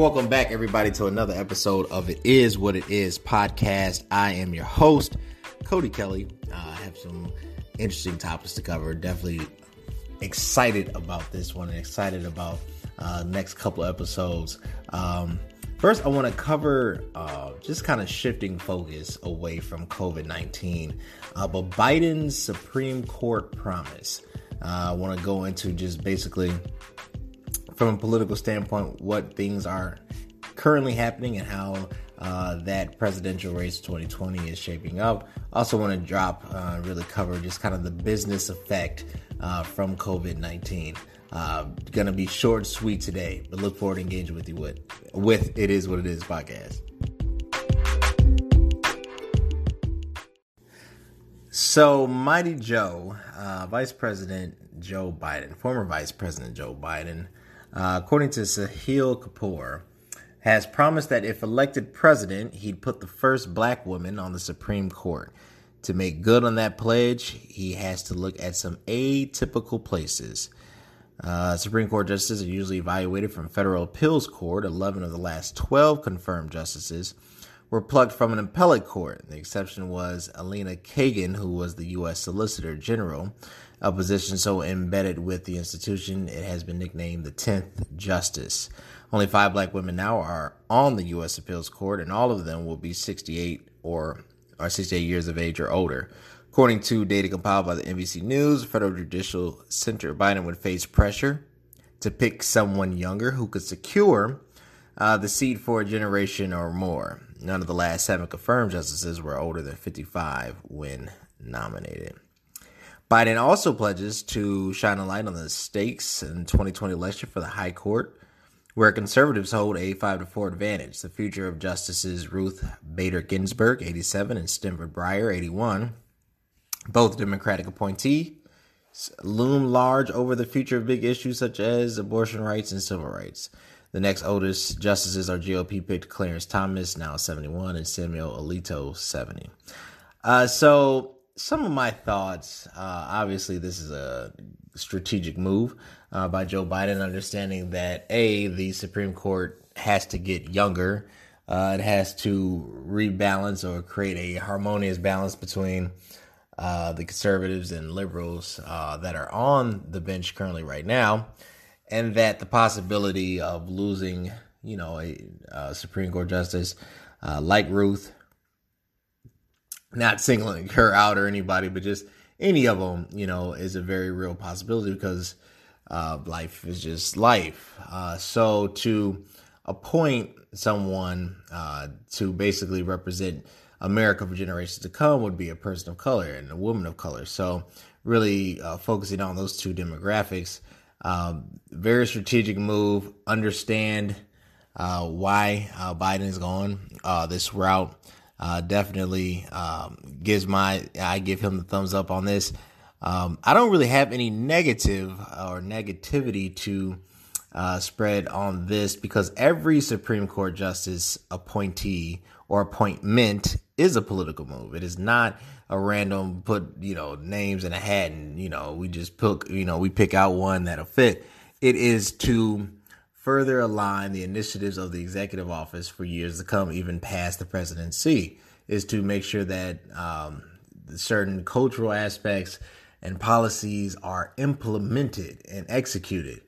Welcome back, everybody, to another episode of It Is What It Is podcast. I am your host, Cody Kelly. Uh, I have some interesting topics to cover. Definitely excited about this one and excited about uh, next couple episodes. Um, first, I want to cover uh, just kind of shifting focus away from COVID 19, uh, but Biden's Supreme Court promise. Uh, I want to go into just basically from a political standpoint what things are currently happening and how uh, that presidential race 2020 is shaping up. Also, want to drop, uh, really cover just kind of the business effect uh, from COVID 19. Uh, gonna be short sweet today, but look forward to engaging with you with with It Is What It Is podcast. So, Mighty Joe, uh, Vice President Joe Biden, former Vice President Joe Biden, uh, according to Sahil Kapur, has promised that if elected president, he'd put the first black woman on the Supreme Court. To make good on that pledge, he has to look at some atypical places. Uh, Supreme Court justices are usually evaluated from federal appeals court. 11 of the last 12 confirmed justices were plucked from an appellate court. The exception was Elena Kagan, who was the U.S. Solicitor General, a position so embedded with the institution it has been nicknamed the 10th Justice. Only five black women now are on the U.S. Appeals Court, and all of them will be 68 or, or 68 years of age or older. According to data compiled by the NBC News, Federal Judicial Center, Biden would face pressure to pick someone younger who could secure uh, the seat for a generation or more. None of the last seven confirmed justices were older than 55 when nominated. Biden also pledges to shine a light on the stakes in 2020 election for the High Court, where conservatives hold a 5 to 4 advantage. The future of Justices Ruth Bader Ginsburg, 87, and Stephen Breyer, 81, both Democratic appointees, loom large over the future of big issues such as abortion rights and civil rights. The next oldest justices are GOP picked Clarence Thomas, now 71, and Samuel Alito, 70. Uh, so some of my thoughts. Uh, obviously, this is a strategic move uh, by Joe Biden, understanding that a the Supreme Court has to get younger. Uh, it has to rebalance or create a harmonious balance between uh, the conservatives and liberals uh, that are on the bench currently right now, and that the possibility of losing, you know, a, a Supreme Court justice uh, like Ruth not singling her out or anybody, but just any of them, you know, is a very real possibility because uh, life is just life. Uh, so to appoint someone uh, to basically represent America for generations to come would be a person of color and a woman of color. So really uh, focusing on those two demographics, um, very strategic move. Understand uh, why uh, Biden is going this route uh, definitely um, gives my I give him the thumbs up on this. Um, I don't really have any negative or negativity to uh, spread on this because every Supreme Court justice appointee or appointment is a political move. It is not a random put you know names in a hat and you know we just pick you know we pick out one that'll fit. It is to further align the initiatives of the executive office for years to come, even past the presidency, is to make sure that um, certain cultural aspects and policies are implemented and executed.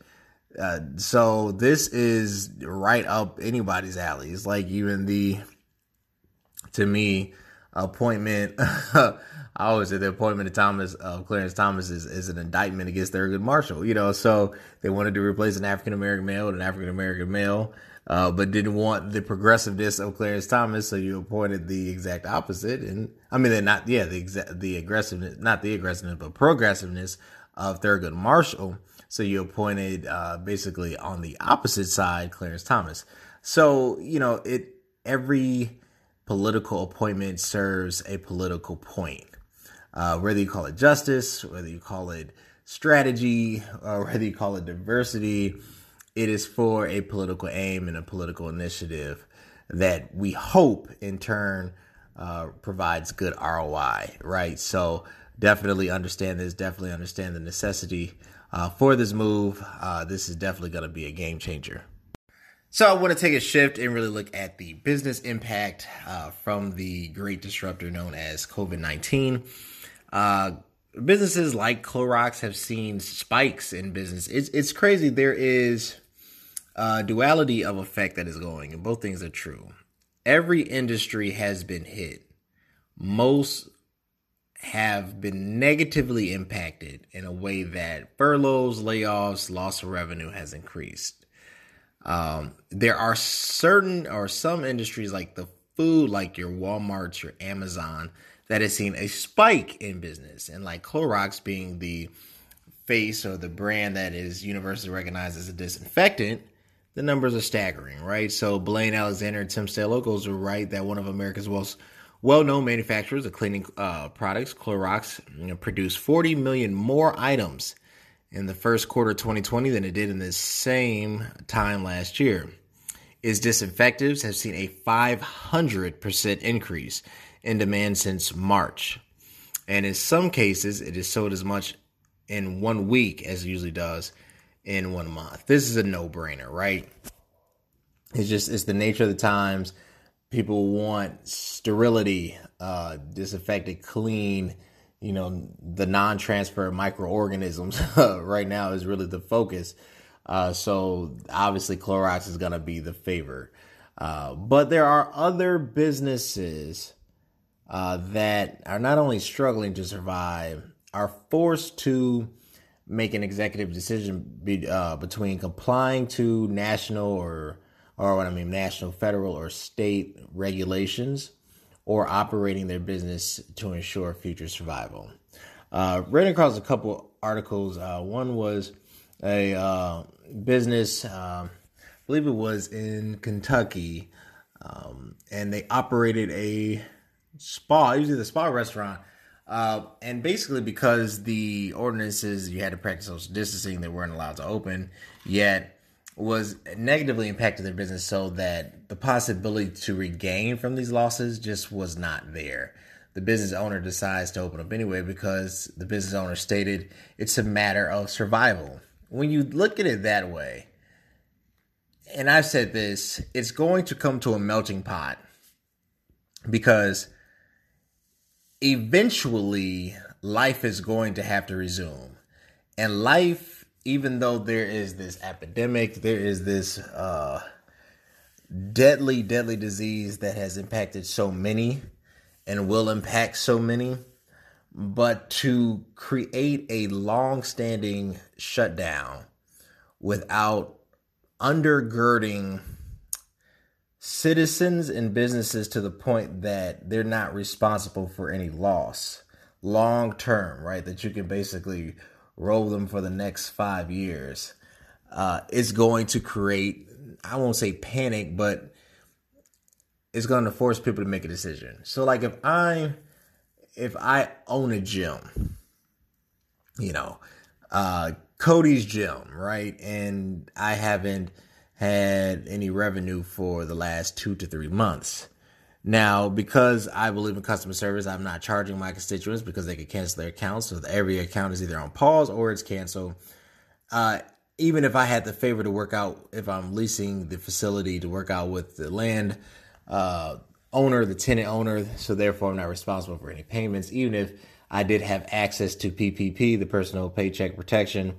Uh, so this is right up anybody's alley. It's like even the, to me, appointment I always say the appointment of Thomas of Clarence Thomas is, is an indictment against Thurgood Marshall. You know, so they wanted to replace an African American male with an African American male, uh, but didn't want the progressiveness of Clarence Thomas, so you appointed the exact opposite. And I mean, they're not yeah the exact the aggressiveness, not the aggressiveness, but progressiveness of Thurgood Marshall. So you appointed uh, basically on the opposite side Clarence Thomas. So you know it every political appointment serves a political point uh, whether you call it justice, whether you call it strategy, or whether you call it diversity, it is for a political aim and a political initiative that we hope in turn uh, provides good ROI, right? So definitely understand this, definitely understand the necessity uh, for this move. Uh, this is definitely going to be a game changer. So I want to take a shift and really look at the business impact uh, from the great disruptor known as COVID nineteen. Uh, businesses like Clorox have seen spikes in business. It's it's crazy. There is a duality of effect that is going, and both things are true. Every industry has been hit. Most have been negatively impacted in a way that furloughs, layoffs, loss of revenue has increased. Um, there are certain or some industries like the food, like your Walmarts, your Amazon, that has seen a spike in business. And like Clorox being the face or the brand that is universally recognized as a disinfectant, the numbers are staggering, right? So Blayne Alexander and Tim Staalokos are right that one of America's most well-known manufacturers of cleaning uh, products, Clorox, you know, produced 40 million more items in the first quarter 2020 than it did in the same time last year. Its disinfectants have seen a 500% increase in demand since March. And in some cases, it is sold as much in one week as it usually does in one month. This is a no brainer, right? It's just, it's the nature of the times. People want sterility, uh, disinfected, clean, you know, the non-transfer microorganisms right now is really the focus. Uh, so obviously Clorox is going to be the favor. Uh, but there are other businesses uh, that are not only struggling to survive, are forced to make an executive decision be, uh, between complying to national or or what I mean national, federal, or state regulations or operating their business to ensure future survival. Uh, across a couple articles. Uh, one was a uh, business, uh, I believe it was in Kentucky, um, and they operated a spa, usually the spa restaurant. Uh, and basically, because the ordinances you had to practice social distancing, they weren't allowed to open. Yet, was negatively impacted their business so that the possibility to regain from these losses just was not there. The business owner decides to open up anyway because the business owner stated it's a matter of survival. When you look at it that way, and I've said this, it's going to come to a melting pot because eventually life is going to have to resume. And life even though there is this epidemic, there is this uh, deadly, deadly disease that has impacted so many and will impact so many, but to create a long standing shutdown without undergirding citizens and businesses to the point that they're not responsible for any loss long term, right? That you can basically roll them for the next five years, uh, it's going to create, I won't say panic, but it's going to force people to make a decision. So, like, if I, if I own a gym, you know, uh, Cody's gym, right, and I haven't had any revenue for the last two to three months now, because I believe in customer service, I'm not charging my constituents because they could cancel their accounts. So every account is either on pause or it's canceled. Uh, even if I had the favor to work out, if I'm leasing the facility to work out with the land uh, owner, the tenant owner, so therefore I'm not responsible for any payments, even if I did have access to PPP, the personal paycheck protection,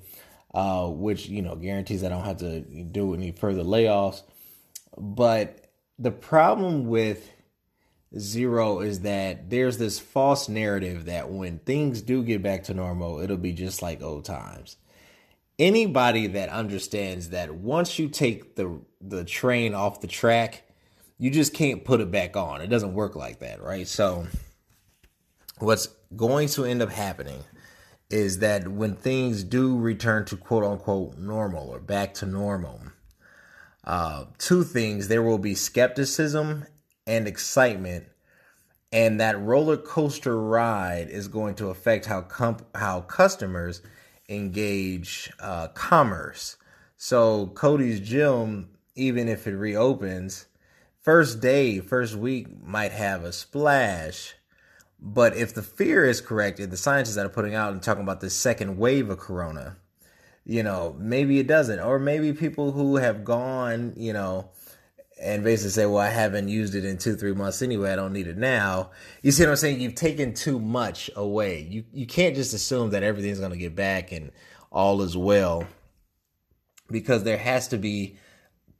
uh, which you know guarantees I don't have to do any further layoffs. But the problem with zero is that there's this false narrative that when things do get back to normal, it'll be just like old times. Anybody that understands that once you take the the train off the track, you just can't put it back on. It doesn't work like that, right? So what's going to end up happening is that when things do return to quote unquote normal or back to normal, uh, two things there will be skepticism and excitement and that roller coaster ride is going to affect how how customers engage uh, commerce. So Cody's gym, even if it reopens, first day, first week might have a splash. But if the fear is correct, the scientists that are putting out and talking about the second wave of corona, you know, maybe it doesn't. Or maybe people who have gone, you know, and basically say, well, I haven't used it in two, three months anyway. I don't need it now. You see what I'm saying? You've taken too much away. You, you can't just assume that everything's going to get back and all is well because there has to be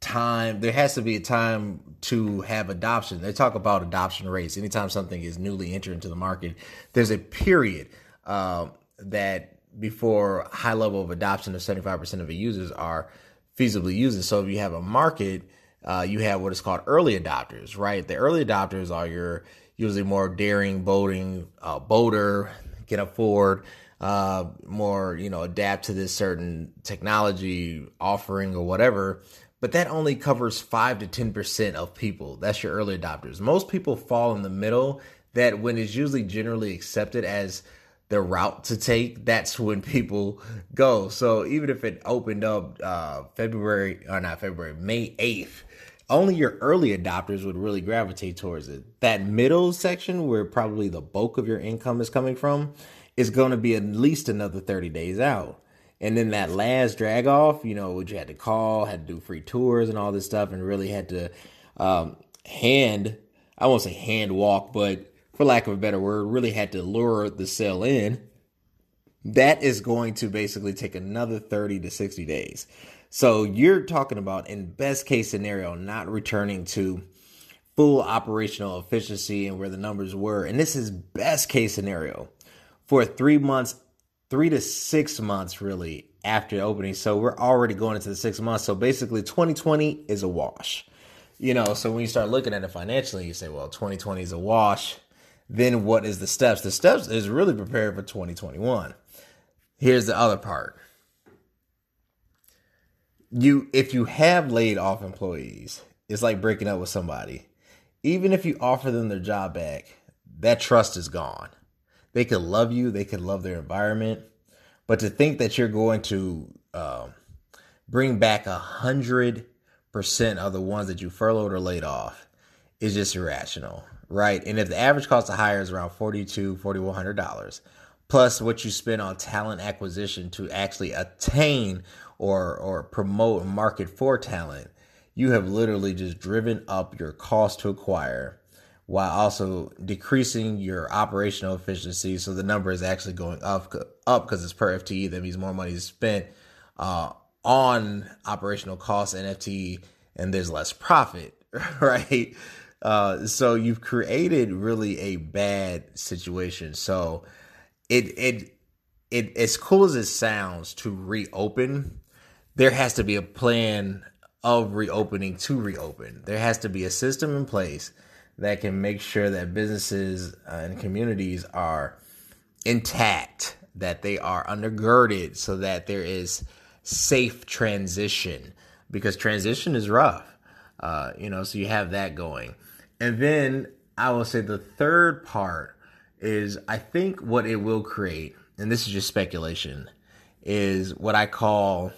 time there has to be a time to have adoption they talk about adoption rates anytime something is newly entered into the market there's a period uh, that before high level of adoption of 75% of the users are feasibly using so if you have a market uh, you have what is called early adopters right the early adopters are your usually more daring boating uh, boater can afford uh, more you know adapt to this certain technology offering or whatever but that only covers 5 to 10% of people. That's your early adopters. Most people fall in the middle that when it's usually generally accepted as the route to take, that's when people go. So even if it opened up uh, February or not February, May 8th, only your early adopters would really gravitate towards it. That middle section where probably the bulk of your income is coming from is going to be at least another 30 days out. And then that last drag off, you know, which you had to call, had to do free tours and all this stuff, and really had to um, hand, I won't say hand walk, but for lack of a better word, really had to lure the sale in. That is going to basically take another 30 to 60 days. So you're talking about, in best case scenario, not returning to full operational efficiency and where the numbers were. And this is best case scenario for three months three to six months really after opening. So we're already going into the six months. So basically, 2020 is a wash. You know, so when you start looking at it financially, you say, well, 2020 is a wash. Then what is the steps? The steps is really prepared for 2021. Here's the other part. You if you have laid off employees, it's like breaking up with somebody. Even if you offer them their job back, that trust is gone. They could love you, they could love their environment, but to think that you're going to uh, bring back a hundred percent of the ones that you furloughed or laid off is just irrational, right? And if the average cost to hire is around forty-two, forty-one hundred dollars, plus what you spend on talent acquisition to actually attain or or promote and market for talent, you have literally just driven up your cost to acquire while also decreasing your operational efficiency. So the number is actually going up up because it's per FTE. That means more money is spent uh, on operational costs and FTE, and there's less profit, right? Uh, so you've created really a bad situation. So it it it as cool as it sounds to reopen, there has to be a plan of reopening to reopen. There has to be a system in place that can make sure that businesses uh, and communities are intact, that they are undergirded so that there is safe transition because transition is rough. Uh, you know, so you have that going. And then I will say the third part is I think what it will create, and this is just speculation, is what I call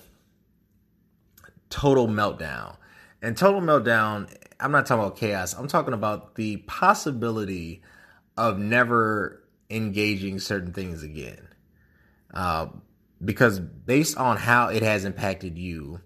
total meltdown. And total meltdown I'm not talking about chaos. I'm talking about the possibility of never engaging certain things again. Uh, because based on how it has impacted you,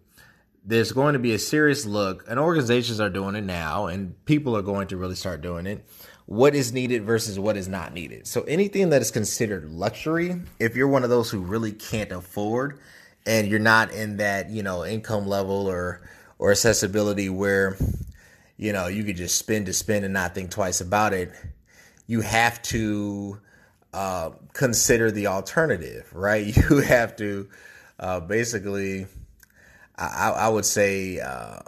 there's going to be a serious look, and organizations are doing it now, and people are going to really start doing it. What is needed versus what is not needed. So, anything that is considered luxury, if you're one of those who really can't afford and you're not in that, you know, income level or or accessibility where you know, you could just spend to spend and not think twice about it. You have to uh, consider the alternative, right? You have to uh, basically, I, I, would say, uh,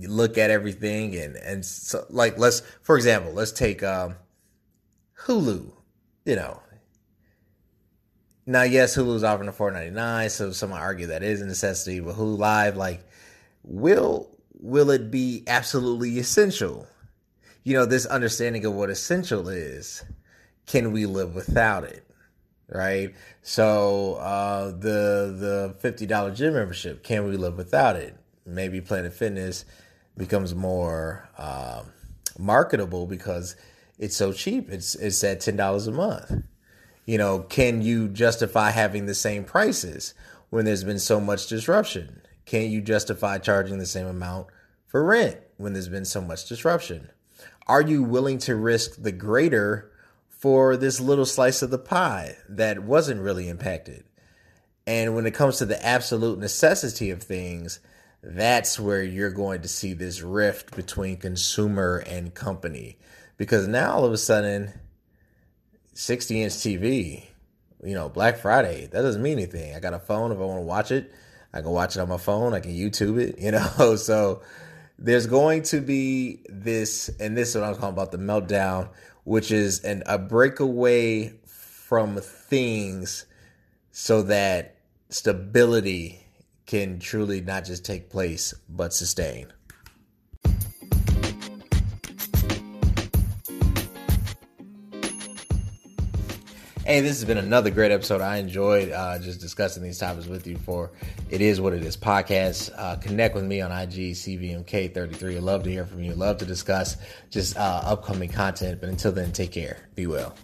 look at everything and and so, like let's, for example, let's take um, Hulu. You know, now yes, Hulu's offering the four ninety nine, so some argue that is a necessity, but Hulu Live, like, will will it be absolutely essential? You know, this understanding of what essential is. Can we live without it? Right. So uh, the the fifty dollar gym membership. Can we live without it? Maybe Planet Fitness becomes more uh, marketable because it's so cheap. It's it's at ten dollars a month. You know, can you justify having the same prices? when there's been so much disruption? Can you justify charging the same amount for rent when there's been so much disruption? Are you willing to risk the greater for this little slice of the pie that wasn't really impacted? And when it comes to the absolute necessity of things, that's where you're going to see this rift between consumer and company. Because now all of a sudden, 60 inch TV, you know, Black Friday, that doesn't mean anything. I got a phone. If I want to watch it, I can watch it on my phone. I can YouTube it, you know. So there's going to be this, and this is what I'm talking about the meltdown, which is an, a breakaway from things so that stability can truly not just take place but sustain. Hey, this has been another great episode. I enjoyed uh, just discussing these topics with you for It Is What It Is podcast. Uh, connect with me on IG, CVMK33. I'd love to hear from you. Love to discuss just uh, upcoming content. But until then, take care. Be well.